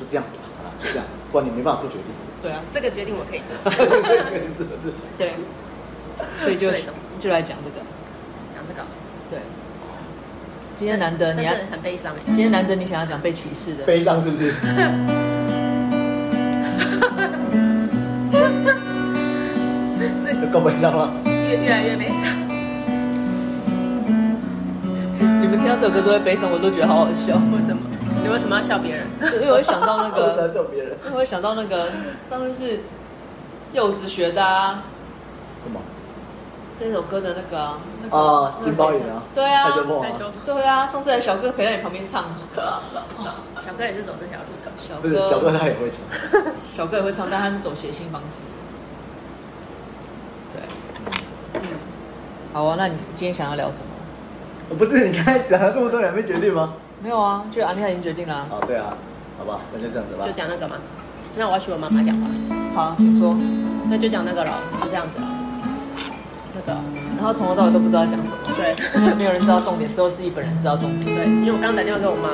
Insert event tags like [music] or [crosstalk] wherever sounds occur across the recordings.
就这样子啊，就这样，不然你没办法做决定。对啊，这个决定我可以做。是是。对，所以就就来讲这个，讲这个。对。今天难得你要很悲伤哎，今天难得你想要讲被歧视的。悲伤是不是？这个够悲伤了。越越来越悲伤。你们听到这首歌都会悲伤，我都觉得好好笑。为什么？你为什么要笑别人？因为我会想到那个。[laughs] 我笑别人。因为我会想到那个上次是柚子学的啊。干嘛？这首歌的那个啊，金包银啊。对啊。蔡秋凤。对啊，上次来小哥陪在你旁边唱。[laughs] 小哥也是走这条路的。小哥。不是，小哥他也会唱。[laughs] 小哥也会唱，但他是走谐星方式。好啊，那你今天想要聊什么？我不是你刚才讲了这么多，你还没决定吗？没有啊，就安妮塔已经决定了。哦，对啊，好吧，那就这样子吧。就讲那个嘛。那我要学我妈妈讲话。好，请说。那就讲那个了，就这样子了。那个，然后从头到尾都不知道讲什么。对，[laughs] 没有人知道重点，只有自己本人知道重点。对，因为我刚刚打电话给我妈，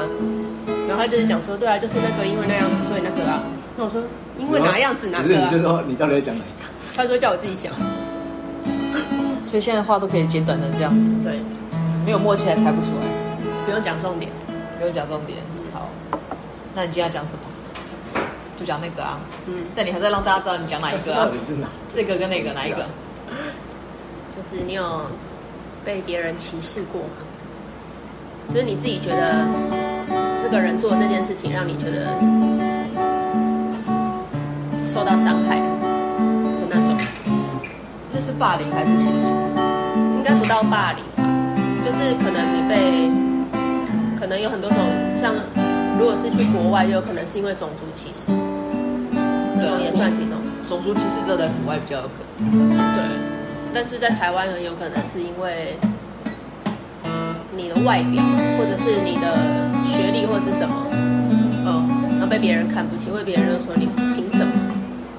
然后她就是讲说，对啊，就是那个因为那样子，所以那个啊。那我说，因为哪样子哪个？不是，你就说你到底在讲哪一个？她说叫我自己想。所以现在话都可以简短的这样子，对，没有默契还猜不出来，不用讲重点，不用讲重点。好，那你今天要讲什么？就讲那个啊，嗯，但你还是要让大家知道你讲哪一个啊？[laughs] 是哪？这个跟那个哪一个？就是你有被别人歧视过吗？就是你自己觉得这个人做这件事情让你觉得受到伤害。的那种，那是霸凌还是歧视？应该不到霸凌吧，就是可能你被，可能有很多种，像如果是去国外，就有可能是因为种族歧视，这种也算其中。种族歧视这在国外比较有可能。对，但是在台湾很有可能是因为你的外表，或者是你的学历，或是什么，嗯，然后被别人看不起，或者别人就说你凭什么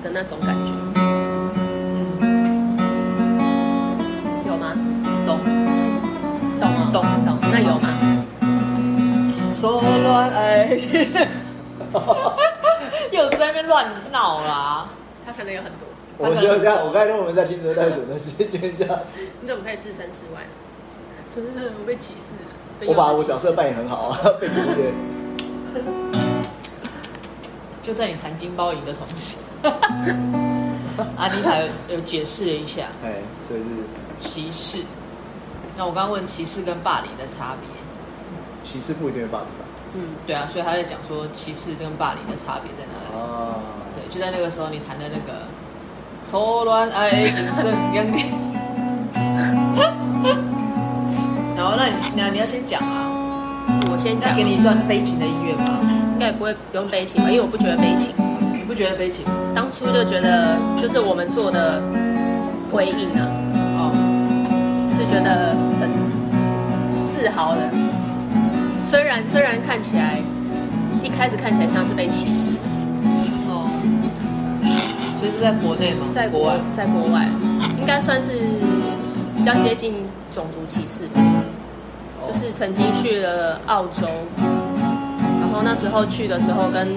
的那种感觉。说乱爱，[laughs] 又在那边乱闹啦。他可能有很多。我觉得刚，我刚才跟我们在听着袋鼠的时间下，你怎么可以置身事外？说我被歧视了。我把我角色扮演很好啊，[laughs] 被歧视。就在你谈金包银的同时，[laughs] 阿妮塔有，有解释了一下。哎，所以是歧视。那我刚刚问歧视跟霸凌的差别。歧视不一定会霸凌吧？嗯，对啊，所以他在讲说歧视跟霸凌的差别在哪里？哦，对，就在那个时候，你谈的那个“错乱爱情深两点”，[laughs] 然后那你那你要先讲啊，我先讲，给你一段悲情的音乐吧。应该不会不用悲情吧？因为我不觉得悲情，你不觉得悲情？当初就觉得就是我们做的回应啊，哦，是觉得很自豪的。虽然虽然看起来一开始看起来像是被歧视。的，哦，所以是在国内吗？在国外，在国外，应该算是比较接近种族歧视吧。就是曾经去了澳洲，然后那时候去的时候跟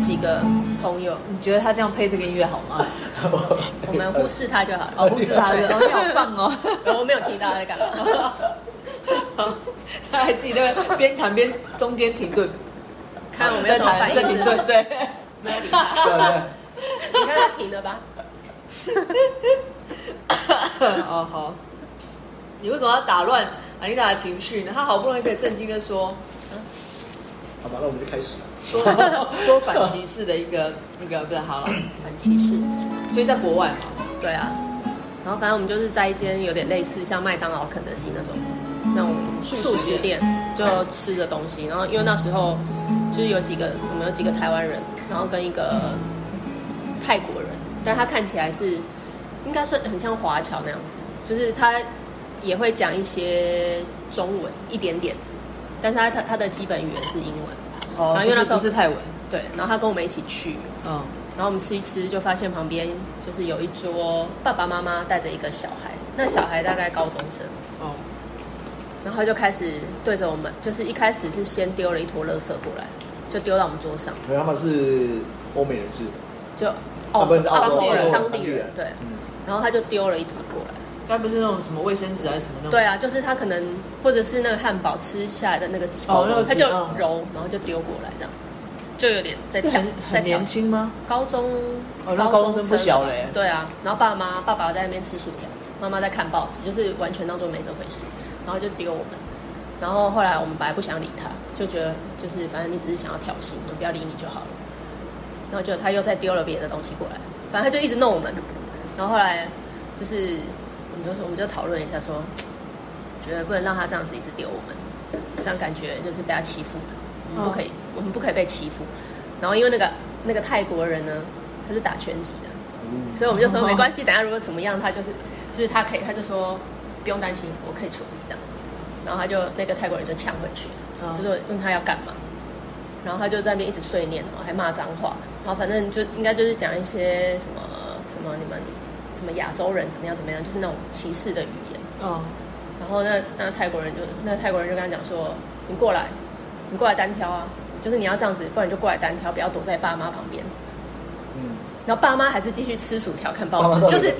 几个朋友，你觉得他这样配这个音乐好吗？[laughs] [laughs] 我们忽视他就好了，哦，忽视他，[laughs] 哦，你好棒哦，我没有提他在干嘛。他还自己在那边边弹边中间停顿，看我们在弹在停顿，对，没有理他。你看他停了吧？[laughs] 哦好，你为什么要打乱阿丽达的情绪呢？他好不容易可以震惊的说，嗯，好吧，那我们就开始了。说 [laughs] 说反歧视的一个那个不是好了，[laughs] 反歧视，所以在国外嘛，对啊。然后反正我们就是在一间有点类似像麦当劳、肯德基那种。那种素食店就吃着东西，然后因为那时候就是有几个我们有几个台湾人，然后跟一个泰国人，但他看起来是应该算很像华侨那样子，就是他也会讲一些中文一点点，但是他他他的基本语言是英文，哦，然后因为那时候是泰文，对，然后他跟我们一起去，嗯，然后我们吃一吃就发现旁边就是有一桌爸爸妈妈带着一个小孩，那小孩大概高中生，哦。然后他就开始对着我们，就是一开始是先丢了一坨垃圾过来，就丢到我们桌上。他们是欧美人士，就澳洲澳洲人，当地人对。然后他就丢了一坨过来，该不是那种什么卫生纸还是什么那种？对啊，就是他可能或者是那个汉堡吃下来的那个哦，他就揉，然后就丢过来这样。就有点在很很年轻吗？高中，哦，那高中生不小嘞。对啊，然后爸妈，爸爸在那边吃薯条，妈妈在看报纸，就是完全当做没这回事，然后就丢我们。然后后来我们本来不想理他，就觉得就是反正你只是想要挑衅，我不要理你就好了。然后就他又再丢了别的东西过来，反正他就一直弄我们。然后后来就是我们就说，我们就讨论一下说，觉得不能让他这样子一直丢我们，这样感觉就是被他欺负了，我们不可以。哦我们不可以被欺负，然后因为那个那个泰国人呢，他是打拳击的，嗯、所以我们就说 [laughs] 没关系，等下如果怎么样，他就是就是他可以，他就说不用担心，我可以处理这样。然后他就那个泰国人就呛回去，哦、就说问他要干嘛，然后他就在那边一直碎念，还骂脏话，然后反正就应该就是讲一些什么什么你们什么亚洲人怎么样怎么样，就是那种歧视的语言。哦。然后那那泰国人就那泰国人就跟他讲说，你过来，你过来单挑啊。就是你要这样子，不然你就过来单挑，不要躲在爸妈旁边。嗯，然后爸妈还是继续吃薯条、看报纸，就是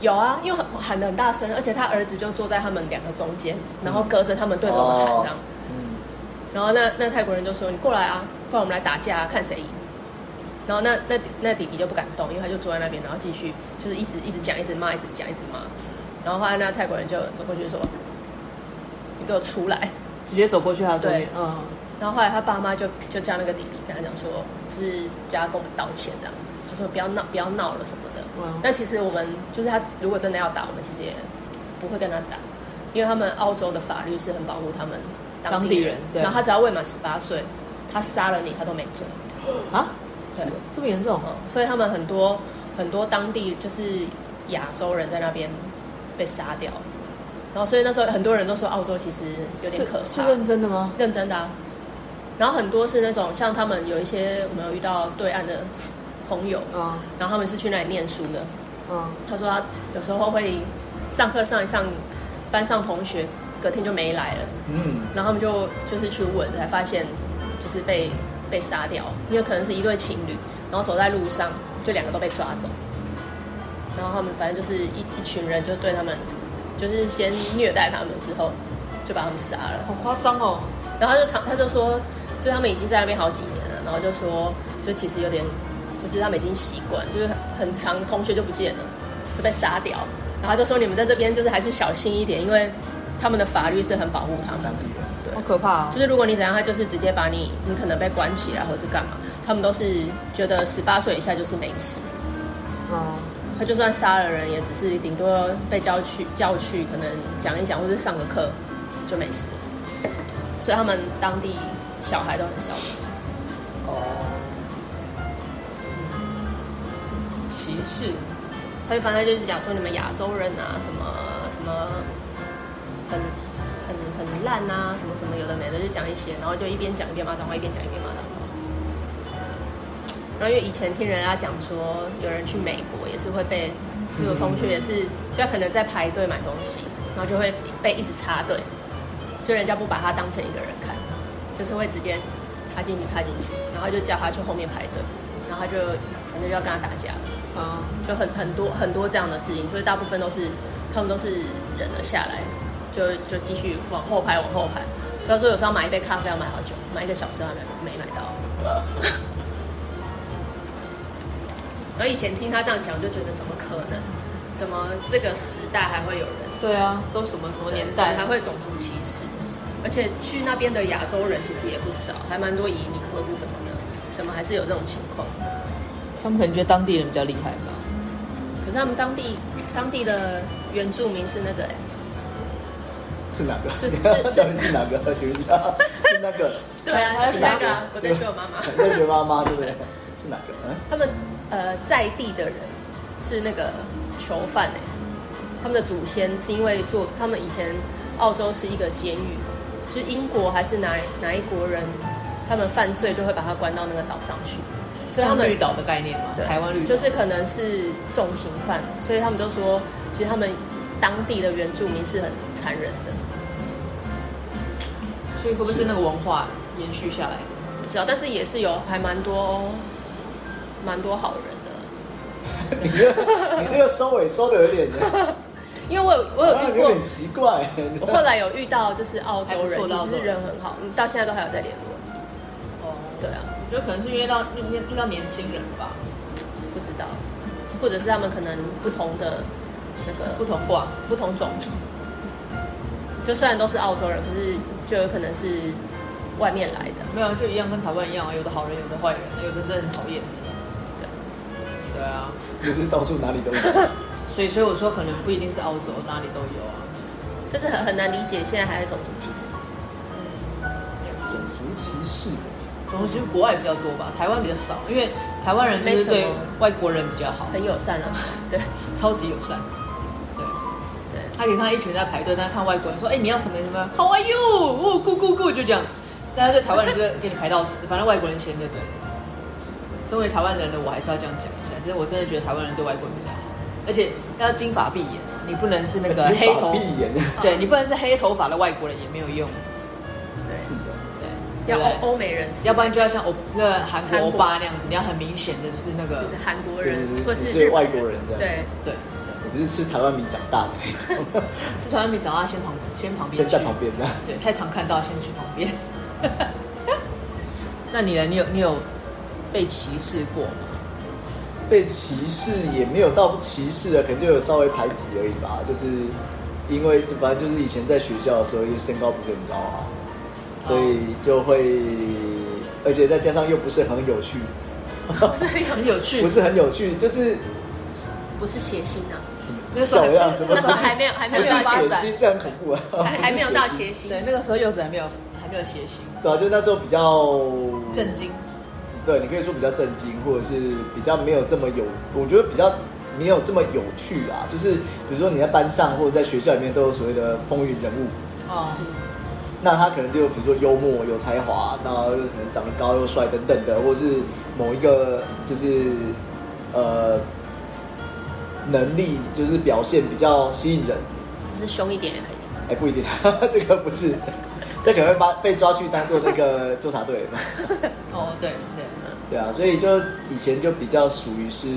有啊，因为很喊得很大声，而且他儿子就坐在他们两个中间，然后隔着他们对着我们喊这样。嗯，然后那那泰国人就说：“你过来啊，不然我们来打架啊，看谁赢。”然后那那那弟弟就不敢动，因为他就坐在那边，然后继续就是一直一直讲，一直骂，一直讲，一直骂。然后后来那泰国人就走过去说：“你给我出来！”直接走过去他对，嗯。然后后来他爸妈就就叫那个弟弟跟他讲说，就是叫他跟我们道歉这样。他说不要闹，不要闹了什么的。嗯。但其实我们就是他如果真的要打我们，其实也不会跟他打，因为他们澳洲的法律是很保护他们当地人。对。然后他只要未满十八岁，他杀了你，他都没罪。啊？对。这么严重？嗯。所以他们很多很多当地就是亚洲人在那边被杀掉。然后所以那时候很多人都说澳洲其实有点可怕。是，是认真的吗？认真的啊。然后很多是那种像他们有一些我们有遇到对岸的朋友，嗯，然后他们是去那里念书的，嗯，他说他有时候会上课上一上，班上同学隔天就没来了，嗯，然后他们就就是去问，才发现就是被被杀掉，因为可能是一对情侣，然后走在路上就两个都被抓走，然后他们反正就是一一群人就对他们就是先虐待他们之后就把他们杀了，好夸张哦，然后他就常他就说。就他们已经在那边好几年了，然后就说，就其实有点，就是他们已经习惯，就是很长同学就不见了，就被杀掉，然后就说你们在这边就是还是小心一点，因为他们的法律是很保护他们的，对，好可怕哦。就是如果你怎样，他就是直接把你，你可能被关起来或是干嘛，他们都是觉得十八岁以下就是没事，哦，他就算杀了人，也只是顶多被叫去叫去，可能讲一讲或是上个课就没事，所以他们当地。小孩都很小。的哦，歧视，他就反正就是讲说你们亚洲人啊，什么什么很很很烂啊，什么什么有的没的，就讲一些，然后就一边讲一边骂脏话，一边讲一边骂脏话。然后因为以前听人家讲说，有人去美国也是会被，是有同学也是，就可能在排队买东西，然后就会被一直插队，就人家不把他当成一个人看。就是会直接插进去，插进去，然后就叫他去后面排队，然后他就反正就要跟他打架，啊、嗯，就很很多很多这样的事情，所以大部分都是他们都是忍了下来，就就继续往后排，往后排。所以说有时候买一杯咖啡要买好久，买一个小时还没没买到。[laughs] 然后以前听他这样讲，就觉得怎么可能？怎么这个时代还会有人？对啊，都什么什么年代还会种族歧视？而且去那边的亚洲人其实也不少，还蛮多移民或是什么的，怎么还是有这种情况？他们可能觉得当地人比较厉害吧。可是他们当地当地的原住民是那个哎，是哪个？是是 [laughs] 是哪个？请问一下，是那个？对啊，是那个。我在学我妈妈。[laughs] 在学妈妈，对不对？是哪个？他们呃在地的人是那个囚犯哎，他们的祖先是因为做他们以前澳洲是一个监狱。是英国还是哪哪一国人？他们犯罪就会把他关到那个岛上去，所以他们绿岛的概念嘛，台湾绿岛就是可能是重刑犯，所以他们就说，其实他们当地的原住民是很残忍的。所以会不会是那个文化延续下来？不知道，但是也是有还蛮多蛮多好人的。你 [laughs] 这你这个收尾收的有点，[laughs] 因为我有我有遇过，有点奇怪。我后来有遇到就是澳洲人，其实是人很好，到现在都还有在联络。哦，对啊，我觉得可能是遇到遇遇到年轻人吧，不知道，或者是他们可能不同的那个不同挂不同种族。就虽然都是澳洲人，可是就有可能是外面来的。没有，就一样跟台湾一样啊，有的好人，有的坏人，有的真的很讨厌。对，对啊，又不是到处哪里都有。所以，所以我说可能不一定是澳洲，哪里都有啊。就是很很难理解，现在还在种族歧视。嗯，种族歧视，其实国外比较多吧，台湾比较少，因为台湾人就是对外国人比较好，很友善啊，[laughs] 对，超级友善。他可以看到一群人在排队，但是看外国人说：“哎，你要什么什么？How are you？哦，咕咕咕，就这样。”但是对台湾人就给你排到死，反正外国人先对不对？身为台湾人的我还是要这样讲一下，其实我真的觉得台湾人对外国人比较好，而且要金发碧眼，你不能是那个黑头，碧眼，对你不能是黑头发的外国人也没有用。对，是的，对，要欧欧美人，要不然就要像欧那个韩国欧巴那样子，你要很明显的就是那个就是韩国人或是是外国人这样，对对。你是吃台湾米长大的那种，[laughs] 吃台湾米长大先旁先旁边，先在旁边的，对，太常看到先去旁边。[laughs] 那你呢？你有你有被歧视过吗？被歧视也没有到歧视的，可能就有稍微排挤而已吧。就是因为就反正就是以前在学校的时候，因为身高不是很高啊，所以就会，而且再加上又不是很有趣，不是很有趣，不是很有趣，就是不是谐星啊。那时候那时候还没有还没有到谐星，这很恐怖啊！还还没有到 [laughs] 谐星，对，那个时候柚子还没有还没有谐星，对啊，就那时候比较震惊，对，你可以说比较震惊，或者是比较没有这么有，我觉得比较没有这么有趣啊。就是比如说你在班上或者在学校里面都有所谓的风云人物。哦，那他可能就比如说幽默有才华，那可能长得高又帅等等的，或是某一个就是呃。能力就是表现比较吸引人，就是凶一点也可以。哎，不一定，[laughs] 这个不是，这可能会把被抓去当做那个纠察队。[laughs] 哦，对对，对啊，所以就以前就比较属于是，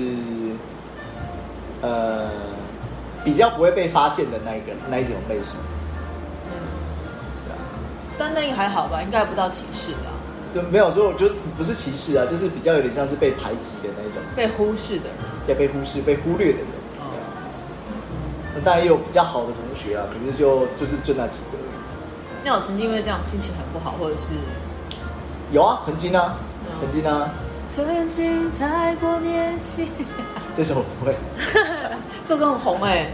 呃，比较不会被发现的那一个那一种类型。但那个还好吧，应该不到歧视的。就没有说，我觉得不是歧视啊，就是比较有点像是被排挤的那一种，被忽视的人，也被忽视、被忽略的人。那当然也有比较好的同学啊，可是就就是就那几个。那我曾经因为这样心情很不好，或者是有啊，曾经啊，曾经啊。曾经太过年轻。[laughs] 这首我不会。[laughs] 这个很红哎，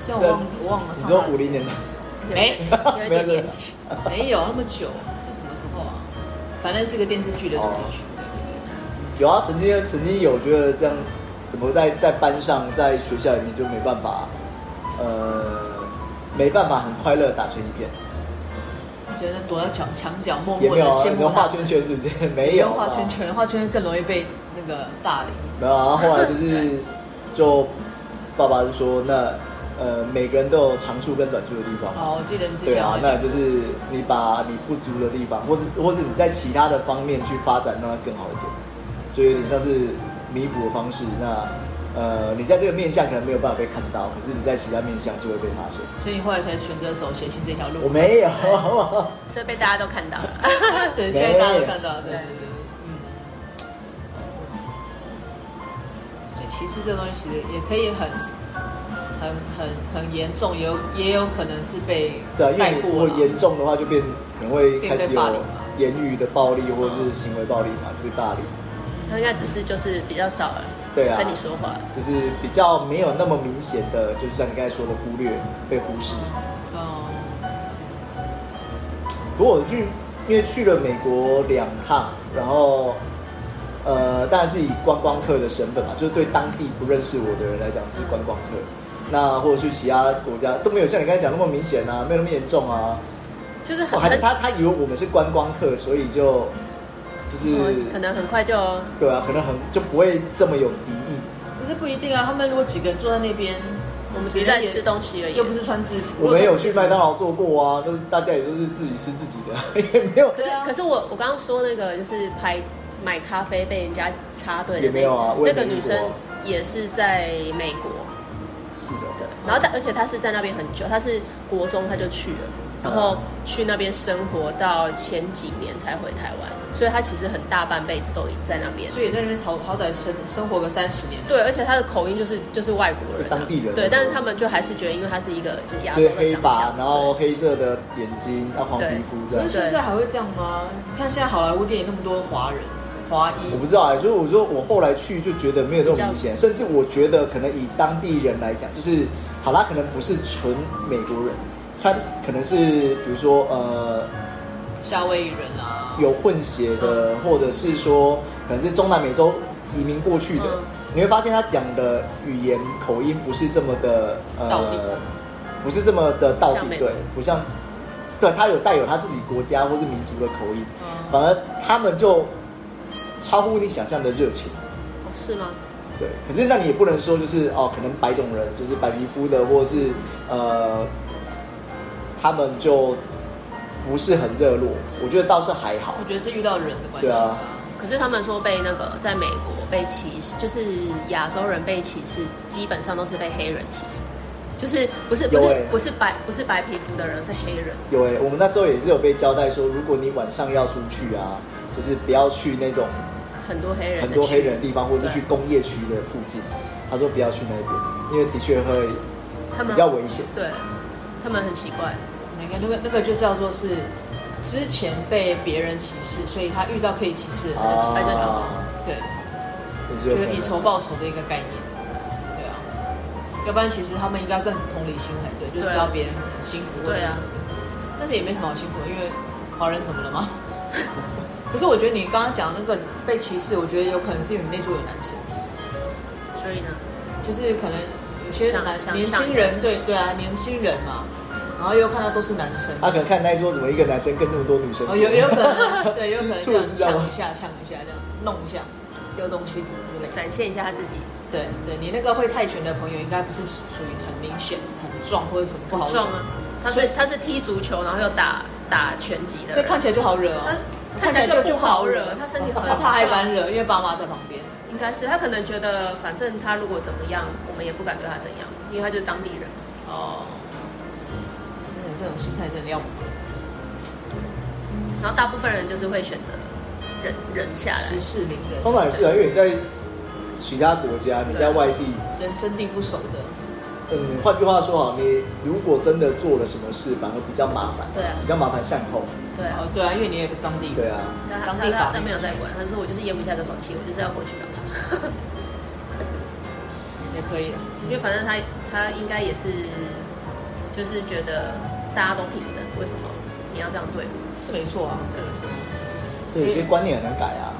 虽然我忘我忘了。你说五零年代？没，有点年纪，没有那么久，是什么时候啊？反正是个电视剧的主题曲。对对对。有啊，曾经曾经有觉得这样，怎么在在班上在学校里面就没办法。呃，没办法很快乐打成一片。我觉得躲到墙墙角默默的羡慕画圈圈是不是？没有画圈圈，画圈圈更容易被那个霸凌。没有啊，后来就是就爸爸就说，那呃每个人都有长处跟短处的地方。哦，我记得你之前对啊，那就是你把你不足的地方，或者或者你在其他的方面去发展，让它更好一点，就有点像是弥补的方式。那。呃，你在这个面向可能没有办法被看到，可是你在其他面向就会被发现。所以你后来才选择走写信这条路。我没有，[laughs] 所以被大家都看到了。[laughs] 对，现在大家都看到了。对对对，嗯。所以其实这个东西其实也可以很、很、很、很严重，也有也有可能是被对，因为如果严重的话，就变可能会开始有言语的暴力或者是行为暴力嘛，就是霸凌。他应该只是就是比较少了。对啊，跟你说话就是比较没有那么明显的，就是像你刚才说的忽略、被忽视。哦。不过我去，因为去了美国两趟，然后呃，当然是以观光客的身份嘛，就是对当地不认识我的人来讲是观光客。那或者去其他国家都没有像你刚才讲那么明显啊，没有那么严重啊。就是很、哦、还是他他以为我们是观光客，所以就。就是可能很快就对啊，可能很就不会这么有敌意。可是不一定啊，他们如果几个人坐在那边，我们只是在吃东西而已，又不是穿制服。我没有去麦当劳做过啊，都是大家也都是自己吃自己的，[laughs] 也没有。可是可是我我刚刚说那个就是拍买咖啡被人家插队的那个、啊、那个女生也是在美国。然后但而且他是在那边很久，他是国中他就去了。然后去那边生活到前几年才回台湾，所以他其实很大半辈子都已在那边，所以在那边好好歹生生活个三十年。对，而且他的口音就是就是外国人，当地人。对，但是他们就还是觉得，因为他是一个就是亚洲的黑发，然后黑色的眼睛，啊黄皮肤这样。可是现在还会这样吗？你看现在好莱坞电影那么多华人华裔，我不知道哎、欸，所以我说我后来去就觉得没有这么明显，甚至我觉得可能以当地人来讲，就是好啦，可能不是纯美国人。他可能是，比如说，呃，夏威夷人啊，有混血的，嗯、或者是说，可能是中南美洲移民过去的。嗯、你会发现他讲的语言口音不是这么的，呃，道地不是这么的道地，对，不像，对他有带有他自己国家或是民族的口音，嗯、反而他们就超乎你想象的热情。哦，是吗？对，可是那你也不能说就是哦，可能白种人就是白皮肤的，或者是呃。他们就不是很热络，我觉得倒是还好。我觉得是遇到人的关系。对啊，可是他们说被那个在美国被歧视，就是亚洲人被歧视，基本上都是被黑人歧视，就是不是不是、欸、不是白不是白皮肤的人，是黑人。有哎、欸，我们那时候也是有被交代说，如果你晚上要出去啊，就是不要去那种很多黑人很多黑人的地方，或者是去工业区的附近。他说不要去那边，因为的确会比较危险。对，他们很奇怪。那个那个那个就叫做是之前被别人歧视，所以他遇到可以歧视的，他就歧视他。啊、对，就是以仇报仇的一个概念。对啊，要不然其实他们应该更同理心才对，就知道别人很辛苦。对啊，但是也没什么好辛苦，因为华人怎么了吗？[laughs] 可是我觉得你刚刚讲那个被歧视，我觉得有可能是因为你那桌有男生，所以呢，就是可能有些男年轻人，对对啊，年轻人嘛。然后又看到都是男生，他可能看那一桌怎么一个男生跟这么多女生，哦，有有可能，对，有可能 [laughs] 这样呛一下，抢一下，这样弄一下，丢东西什么之类，展现一下他自己。对对，你那个会泰拳的朋友，应该不是属于很明显很壮或者什么不好壮啊？他是他是踢足球，然后又打打拳击的，所以看起来就好惹哦。看起来就不好惹，他身体很他还敢惹，因为爸妈在旁边。应该是他可能觉得，反正他如果怎么样，我们也不敢对他怎样，因为他就是当地人哦。这种心态真的要不得，然后大部分人就是会选择忍忍下来，息事宁人。当然是啊，因为你在其他国家，你在外地，人生地不熟的。嗯，换句话说啊，你如果真的做了什么事，反而比较麻烦，对啊，比较麻烦善后。对啊，对啊，因为你也不是当地人。对啊，当地法他没有在管，他说我就是咽不下这口气，我就是要回去找他。[laughs] 也可以啊，因为反正他他应该也是，就是觉得。大家都平等，为什么你要这样对？是没错啊，是没错。对，有些观念很难改啊，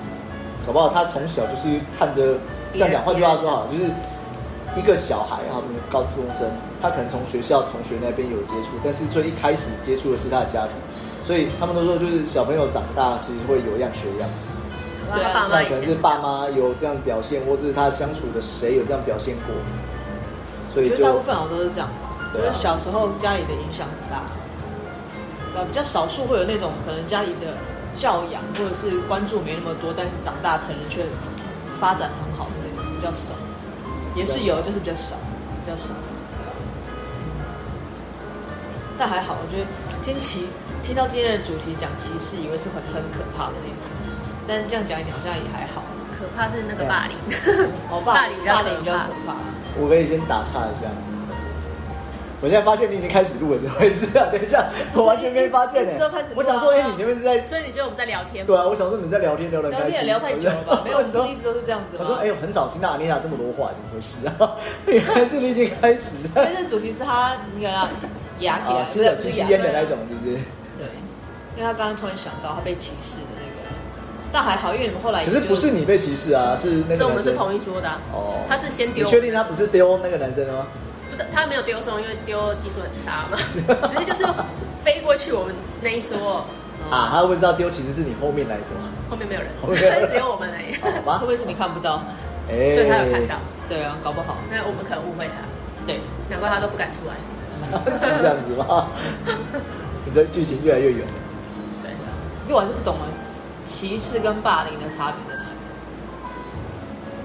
搞不好他从小就是看着这样讲。换句话说好，就是一个小孩啊，高中生，他可能从学校同学那边有接触，但是最一开始接触的是他的家庭，所以他们都说，就是小朋友长大其实会有样学样。对啊，那可能是爸妈有这样表现，或是他相处的谁有这样表现过，所以就大部分好像都是这样。就是小时候家里的影响很大，呃，比较少数会有那种可能家里的教养或者是关注没那么多，但是长大成人却发展很好的那种，比较少，也是有，就是比较少，比较少。但还好，我觉得听歧听到今天的主题讲歧视，以为是很很可怕的那种，但这样讲一讲好像也还好。可怕是那个霸凌，哦，霸凌 [laughs] 霸凌比较可怕。我可以先打岔一下。我现在发现你已经开始录了，怎么回事啊？等一下，我完全没发现呢。我想说，哎，你前面是在……所以你觉得我们在聊天吗？对啊，我想说你在聊天，聊得很开心。聊天也聊太久了吧？[laughs] 没有，一直都是这样子。我说，哎呦，很少听到阿妮塔这么多话，怎么回事啊？[laughs] 原来是你已经开始。但是主题是他那个牙齿吸了吸吸烟的那种，是不是？对，因为他刚刚突然想到他被歧视的那个，但还好，因为你们后来可是不是你被歧视啊？是那个。这我们是同一桌的哦。他是先丢。你确定他不是丢那个男生的吗？不是，他没有丢送，因为丢技术很差嘛。[laughs] 只是就是飞过去我们那一桌啊，他会不知道丢其实是你后面那一桌，后面没有人，[laughs] 只有我们而已。[laughs] 好吧，会不会是你看不到？哎，所以他有看到。对啊，搞不好。那我们可能误会他。对，难怪他都不敢出来。[laughs] 是这样子吗？[laughs] 你的剧情越来越远了。对，其实我还是不懂啊，歧视跟霸凌的差别在哪里？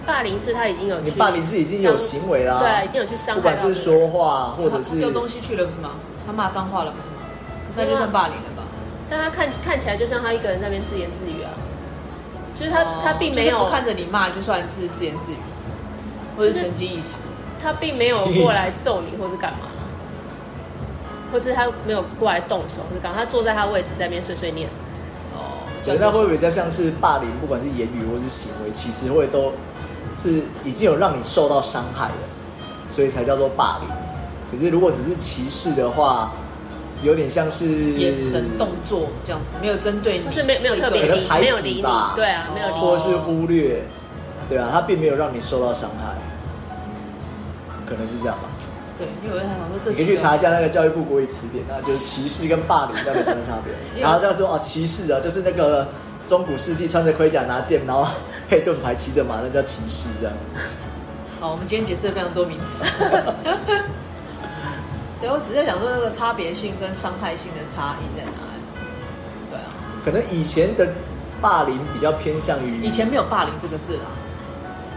霸凌是他已经有，你霸凌是已经有行为啦，对，已经有去伤害，不管是说话或者是丢东西去了，不是吗？他骂脏话了，不是吗？那就算霸凌了吧？但他看看起来就像他一个人在那边自言自语啊，就是他他并没有看着你骂，就算是自言自语，或者神经异常，他并没有过来揍你，或者干嘛。或是他没有过来动手，或者刚他坐在他位置在那边碎碎念。哦，对，那会不会比较像是霸凌？不管是言语或是行为，其实会都是已经有让你受到伤害了，所以才叫做霸凌。可是如果只是歧视的话，有点像是眼神动作这样子，没有针对你，不是没没有特别理，没有理你，对啊，没有理你，或是忽略，对啊，他并没有让你受到伤害，可能是这样吧。对，因为我还想说这，你可以去查一下那个教育部国语词典啊，就是歧视跟霸凌到底有什么差别？[laughs] 然后这样说哦，歧视啊，就是那个中古世纪穿着盔甲拿剑，然后 [laughs] 配盾牌骑着马，那叫歧视这样。[laughs] 好，我们今天解释了非常多名词。对，我只是想说那个差别性跟伤害性的差异在哪里？对啊，可能以前的霸凌比较偏向于，以前没有霸凌这个字啊。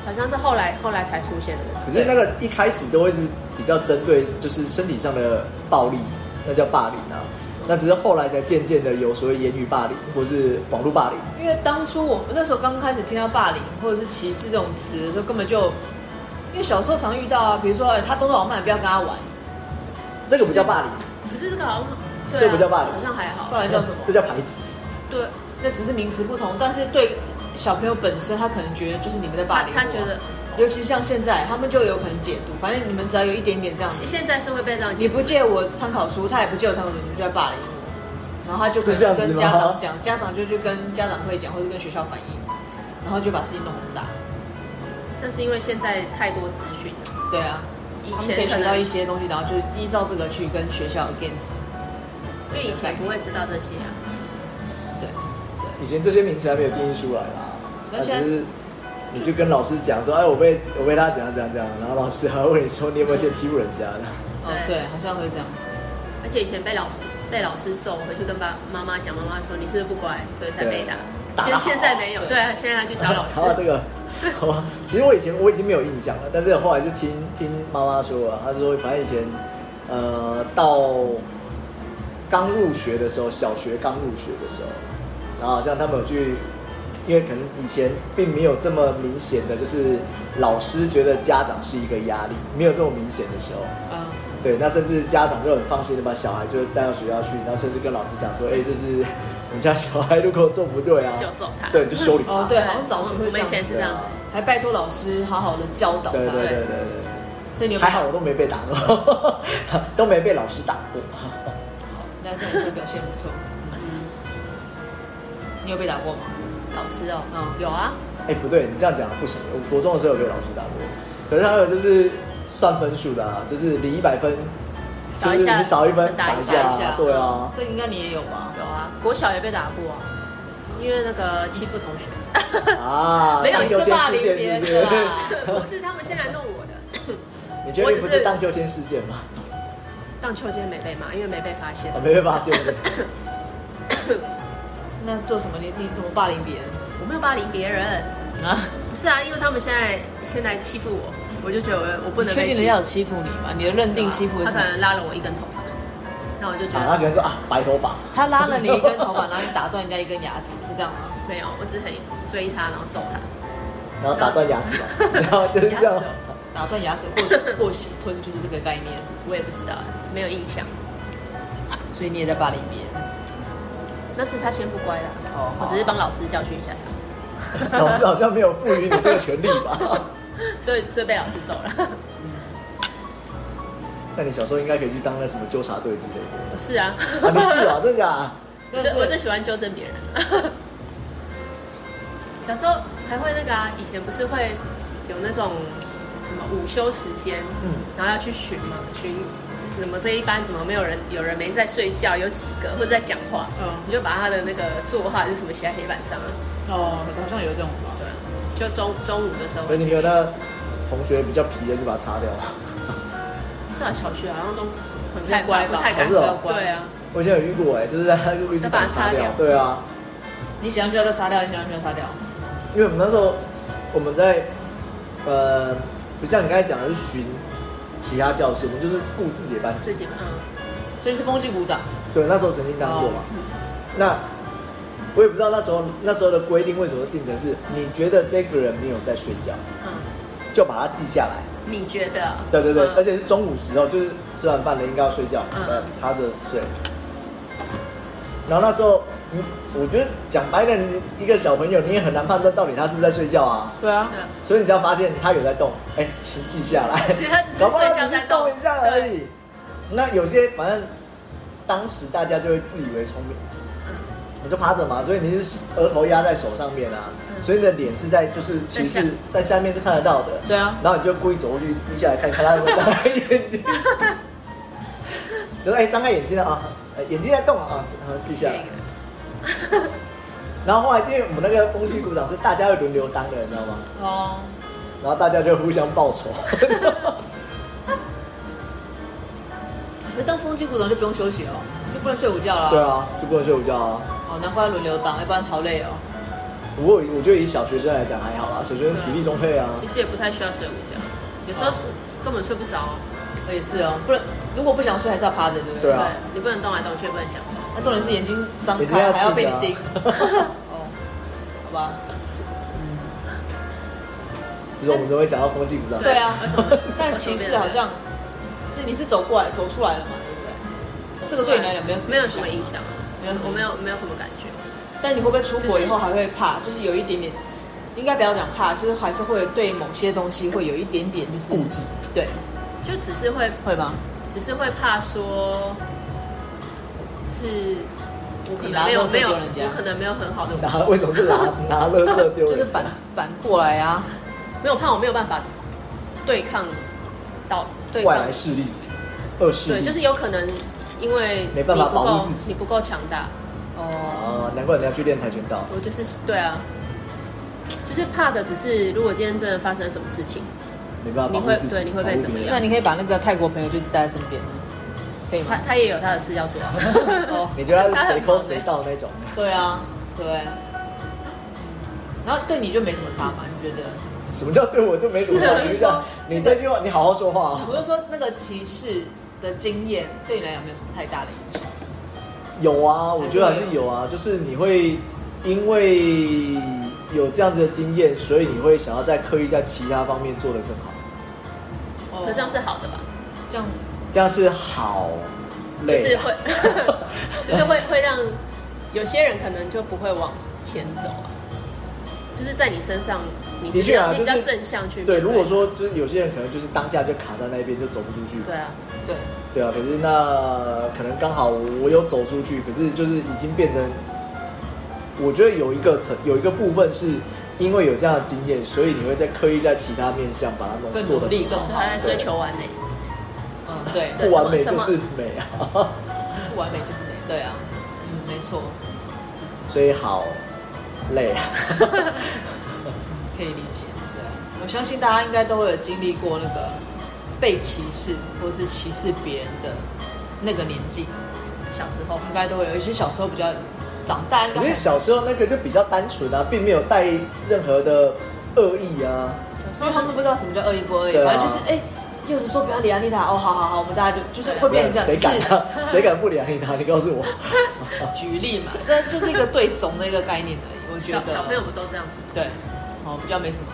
好像是后来后来才出现的，可是那个一开始都会是比较针对，就是身体上的暴力，那叫霸凌啊。那只是后来才渐渐的有所谓言语霸凌或是网络霸凌。因为当初我那时候刚开始听到霸凌或者是歧视这种词的时候，根本就因为小时候常遇到啊，比如说哎，他动作好慢，不要跟他玩，这个不叫霸凌。可是这个好像，对啊，这不叫霸凌，好像还好。不然叫什么？这叫排挤。对，那只是名词不同，但是对。小朋友本身他可能觉得就是你们在霸凌他，他觉得，尤其像现在，他们就有可能解读，反正你们只要有一点点这样子，现在是会被这样解读。你不借我参考书，他也不借我参考书，你们就在霸凌我，然后他就可能跟家长讲，家长就去跟家长会讲，或者跟学校反映，然后就把事情弄很大。那是因为现在太多资讯了，对啊，以前可以学到一些东西，然后就依照这个去跟学校 against，因为以前不会知道这些啊。对，对，以前这些名词还没有定义出来啦。那只是，你就跟老师讲说，哎，我被我被他怎样怎样怎样，然后老师还会问你说，你有没有先欺负人家的？对对，好像会这样子。而且以前被老师被老师揍，回去跟爸妈妈讲，妈妈说你是不是不乖，所以才被打。现现在没有，对啊，现在要去找老师。这个，好吧，其实我以前我已经没有印象了，但是后来就听听妈妈说啊，她说反正以前，呃，到刚入学的时候，小学刚入学的时候，然后好像他们有去。因为可能以前并没有这么明显的，就是老师觉得家长是一个压力，没有这么明显的时候。嗯，对，那甚至家长就很放心的把小孩就带到学校去，然后甚至跟老师讲说，哎，就是 [laughs] 你家小孩如果做不对啊，就揍他，对，就修理他。哦，对，好像早期会这样，以前是这样，还拜托老师好好的教导他。对对对对对。所以你还好，我都没被打过，[laughs] 都没被老师打过。好，那这样也是表现不错。嗯，你有被打过吗？老师哦，嗯，有啊。哎，不对，你这样讲不行。我国中的时候有被老师打过，可是他有就是算分数的啊，就是你一百分，少一下，你少一分打一下，对啊。这应该你也有吧？有啊，国小也被打过啊，因为那个欺负同学。啊，[laughs] 没有，你是霸凌别人的。[laughs] 不是，他们先来弄我的。你觉得你不是荡秋千事件吗？荡秋千没被骂，因为没被发现。没被发现。[laughs] 那做什么？你你怎么霸凌别人？我没有霸凌别人啊，不是啊，因为他们现在现在欺负我，我就觉得我我不能。确定人家有欺负你吗？你的认定欺负？他可能拉了我一根头发，那我就觉得他可能说啊，白头发。他拉了你一根头发，然后你打断人家一根牙齿，[laughs] 是这样吗？没有，我只是很追他，然后揍他，然后打断牙齿，然后就是这样，打断牙齿或或血吞，就是这个概念。我也不知道，没有印象。所以你也在霸凌别人。那是他先不乖的，哦，我只是帮老师教训一下他。[laughs] 老师好像没有赋予你这个权利吧？[laughs] 所以所以被老师揍了。嗯。[laughs] 那你小时候应该可以去当那什么纠察队之类的。是啊。你是啊，真的假？我最我最喜欢纠正别人。小时候还会那个啊，以前不是会有那种什么午休时间，嗯，然后要去巡嘛，巡。什么这一班怎么没有人？有人没在睡觉？有几个或者在讲话？嗯，你就把他的那个座号还是什么写在黑板上。哦，好像有这种吧？对，就中中午的时候。所以你没有那同学比较皮的，就把它擦掉了。时候小学好像都很太乖，不太敢乖。对啊，我以前有遇过哎，就是在路边把它擦掉。对啊，你喜欢学校就擦掉，你喜欢学校擦掉。因为我们那时候我们在呃，不像你刚才讲的是巡其他教室，我们就是顾自己的班。自己嗯，所以是风气鼓掌。对，那时候曾经当过嘛。那我也不知道那时候那时候的规定为什么定成是，你觉得这个人没有在睡觉，嗯，就把它记下来。你觉得？对对对，而且是中午时候，就是吃完饭了应该要睡觉，嗯，趴着睡。然后那时候，我觉得讲白了，你一个小朋友你也很难判断到底他是不是在睡觉啊。对啊。所以你只要发现他有在动，哎，请记下来。[laughs] 其实他只是睡觉在动一下而已。那有些反正当时大家就会自以为聪明。你就趴着嘛，所以你是额头压在手上面啊，嗯、所以你的脸是在就是其实在下面是看得到的。对啊，然后你就故意走过去低下来看看他有没有张开眼睛。[laughs] 就说哎，张开眼睛了啊，眼睛在动啊，然后记下来。[laughs] 然后后来因为我们那个风气鼓掌是大家会轮流当的，你知道吗？哦。然后大家就互相报仇。[laughs] 可是当风机鼓掌就不用休息了，就不能睡午觉了。对啊，就不能睡午觉啊。哦，难怪轮流当，要不然好累哦。不过我觉得以小学生来讲还好啦，小学生体力充沛啊。其实也不太需要睡午觉，有时候根本睡不着。也是哦，不能如果不想睡还是要趴着，对不对？对啊。你不能动来动去，不能讲话。那重点是眼睛张开还要被你盯。[laughs] 哦，好吧。嗯。就是我们只会讲到风纪股长。对啊。但其实好像是你是走过来走出来了嘛，对不对？这个对你来讲没有没有什么影响啊。没有，我没有没有什么感觉。但你会不会出国以后还会怕？就是有一点点，应该不要讲怕，就是还是会对某些东西会有一点点就是顾忌。对，就只是会会吗？只是会怕说，就是我可能没有没有，我可能没有很好的。拿为什么是拿拿垃圾丢？就是反反过来啊！没有怕，我没有办法对抗到对外来势力、恶势力。对，就是有可能。因为没办法保护自己，你不够强大。哦，难怪你要去练跆拳道。我就是对啊，就是怕的只是，如果今天真的发生了什么事情，没办法，你会对你会被怎么样？那你可以把那个泰国朋友就带在身边，可以吗？他他也有他的事要做啊。[laughs] 哦，你觉得他是随抠随到那种？[laughs] 对啊，对。然后对你就没什么差嘛？你觉得？什么叫对我就没什么差？[laughs] 你这你这句话你好好说话啊！我就说那个歧视。的经验对你来讲没有什么太大的影响？有啊，我觉得还是有啊，就是你会因为有这样子的经验，所以你会想要在刻意在其他方面做得更好。这样是好的吧？这样这样是好，就是会 [laughs] 就是会会让有些人可能就不会往前走啊，就是在你身上。你的确啊，比较正向去对。如果说就是有些人可能就是当下就卡在那边，就走不出去。对啊，对。对啊，可是那可能刚好我有走出去，可是就是已经变成，我觉得有一个层有一个部分是因为有这样的经验，所以你会在刻意在其他面向把它弄做的更努力更好，还在追求完美。嗯，对，不完美就是美啊，不完美就是美，对啊，嗯，没错。所以好累啊。[laughs] 可以理解，对，我相信大家应该都会有经历过那个被歧视或者是歧视别人的那个年纪，小时候应该都会有，一些小时候比较长大，可是小时候那个就比较单纯啊，并没有带任何的恶意啊。小时候他们不知道什么叫恶意不恶意，啊、反正就是哎，柚子说不要理安妮塔，哦，好好好，我们大家就就是会变成这样，谁敢、啊？[laughs] 谁敢不理安妮塔？你告诉我。[laughs] 举例嘛，这就是一个对怂的一个概念而已。我觉得小，小朋友不都这样子？对。哦，比较没什么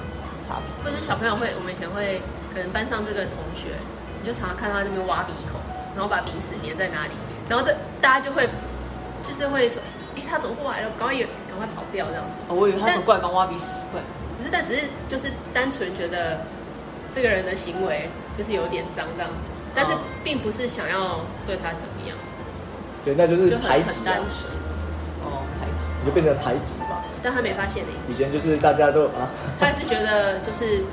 差别。或者是小朋友会，我们以前会可能班上这个同学，你就常常看他那边挖鼻孔，然后把鼻屎粘在哪里，然后这大家就会就是会说，哎，他走过来了，赶快赶快跑掉这样子。哦，我以为他走过来刚挖鼻屎，对。不是，但只是就是单纯觉得这个人的行为就是有点脏这样子，但是并不是想要对他怎么样。对，那就是排挤。单纯。哦，排挤。你就变成排挤吧。但他没发现你。以前就是大家都啊，他还是觉得就是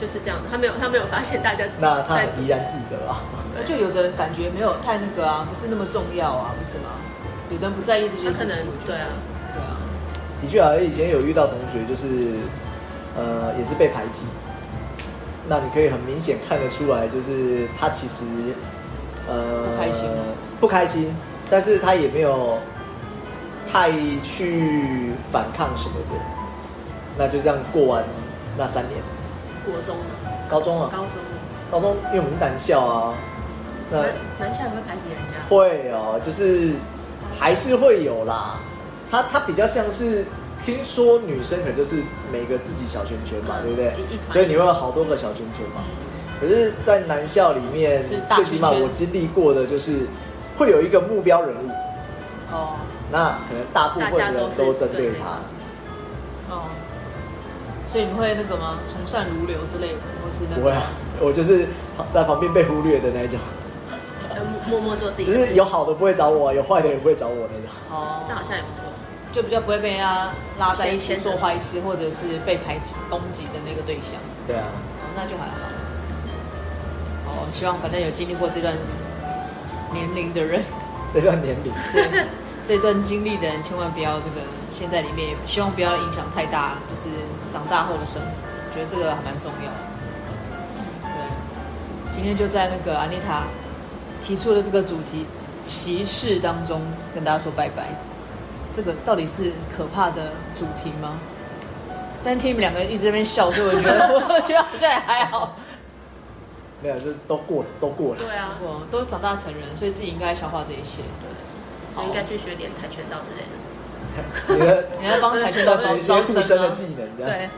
就是这样的，他没有他没有发现大家。[laughs] 那他依然记得啊。就有的人感觉没有太那个啊，不是那么重要啊，不是吗？有的人不在意这些事情。对啊，对啊。的确啊，以前有遇到同学就是呃也是被排挤，那你可以很明显看得出来，就是他其实呃不开心，不开心，但是他也没有太去反抗什么的，那就这样过完那三年。国中高中啊？高中高中，因为我们是男校啊。那男校也会排挤人家？会哦，就是还是会有啦。他他比较像是。听说女生可能就是每个自己小圈圈嘛，对不对？所以你会有好多个小圈圈嘛。可是，在男校里面，最起码我经历过的就是会有一个目标人物。哦。那可能大部分人都针对他。哦。所以你们会那个吗？从善如流之类的，或是那个？不会啊，我就是在旁边被忽略的那一种。默默做自己。只是有好的不会找我，有坏的也不会找我那种。哦，这好像也不错。就比较不会被人家拉在一起做坏事，或者是被排挤、攻击的那个对象。对啊，哦，那就还好。哦，希望反正有经历过这段年龄的人，[laughs] 这段年龄，对，[laughs] 这段经历的人，千万不要这个陷在里面，希望不要影响太大，就是长大后的生活。我觉得这个还蛮重要的。对，今天就在那个安妮塔提出了这个主题歧视当中，跟大家说拜拜。这个到底是可怕的主题吗？但听你们两个一直在那边笑，所以我觉得，[laughs] 我觉得好像也还好。没有，这都过了，都过了。对啊，过都长大成人，所以自己应该消化这一切。对，所以应该去学点跆拳道之类的。你要帮跆拳道学一些护身的技能，这样对，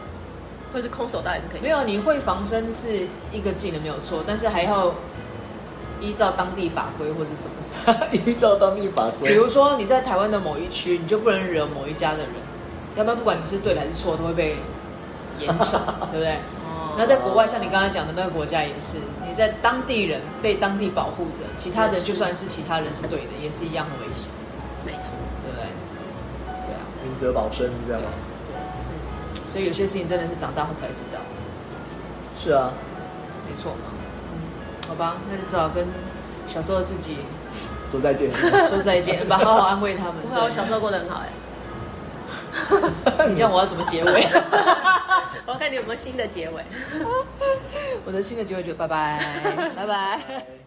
或是空手道也是可以。没有，你会防身是一个技能没有错，但是还要。依照当地法规或者什么什么，[laughs] 依照当地法规，比如说你在台湾的某一区，你就不能惹某一家的人，要不然不管你是对还是错，都会被严惩，[laughs] 对不对？哦。那在国外，像你刚才讲的那个国家也是，你在当地人被当地保护着，其他的就算是其他人是对的，也是一样的危险，是没错，对不对？对啊，明哲保身是这样吗？嗯。所以有些事情真的是长大后才知道。是啊，没错嘛。好吧，那就只好跟小时候的自己说再见，说再见，吧，[laughs] 好好安慰他们。不会，我小时候过得很好哎。[laughs] 你这样我要怎么结尾？[laughs] 我看你有没有新的结尾。我的新的结尾就拜拜，拜拜。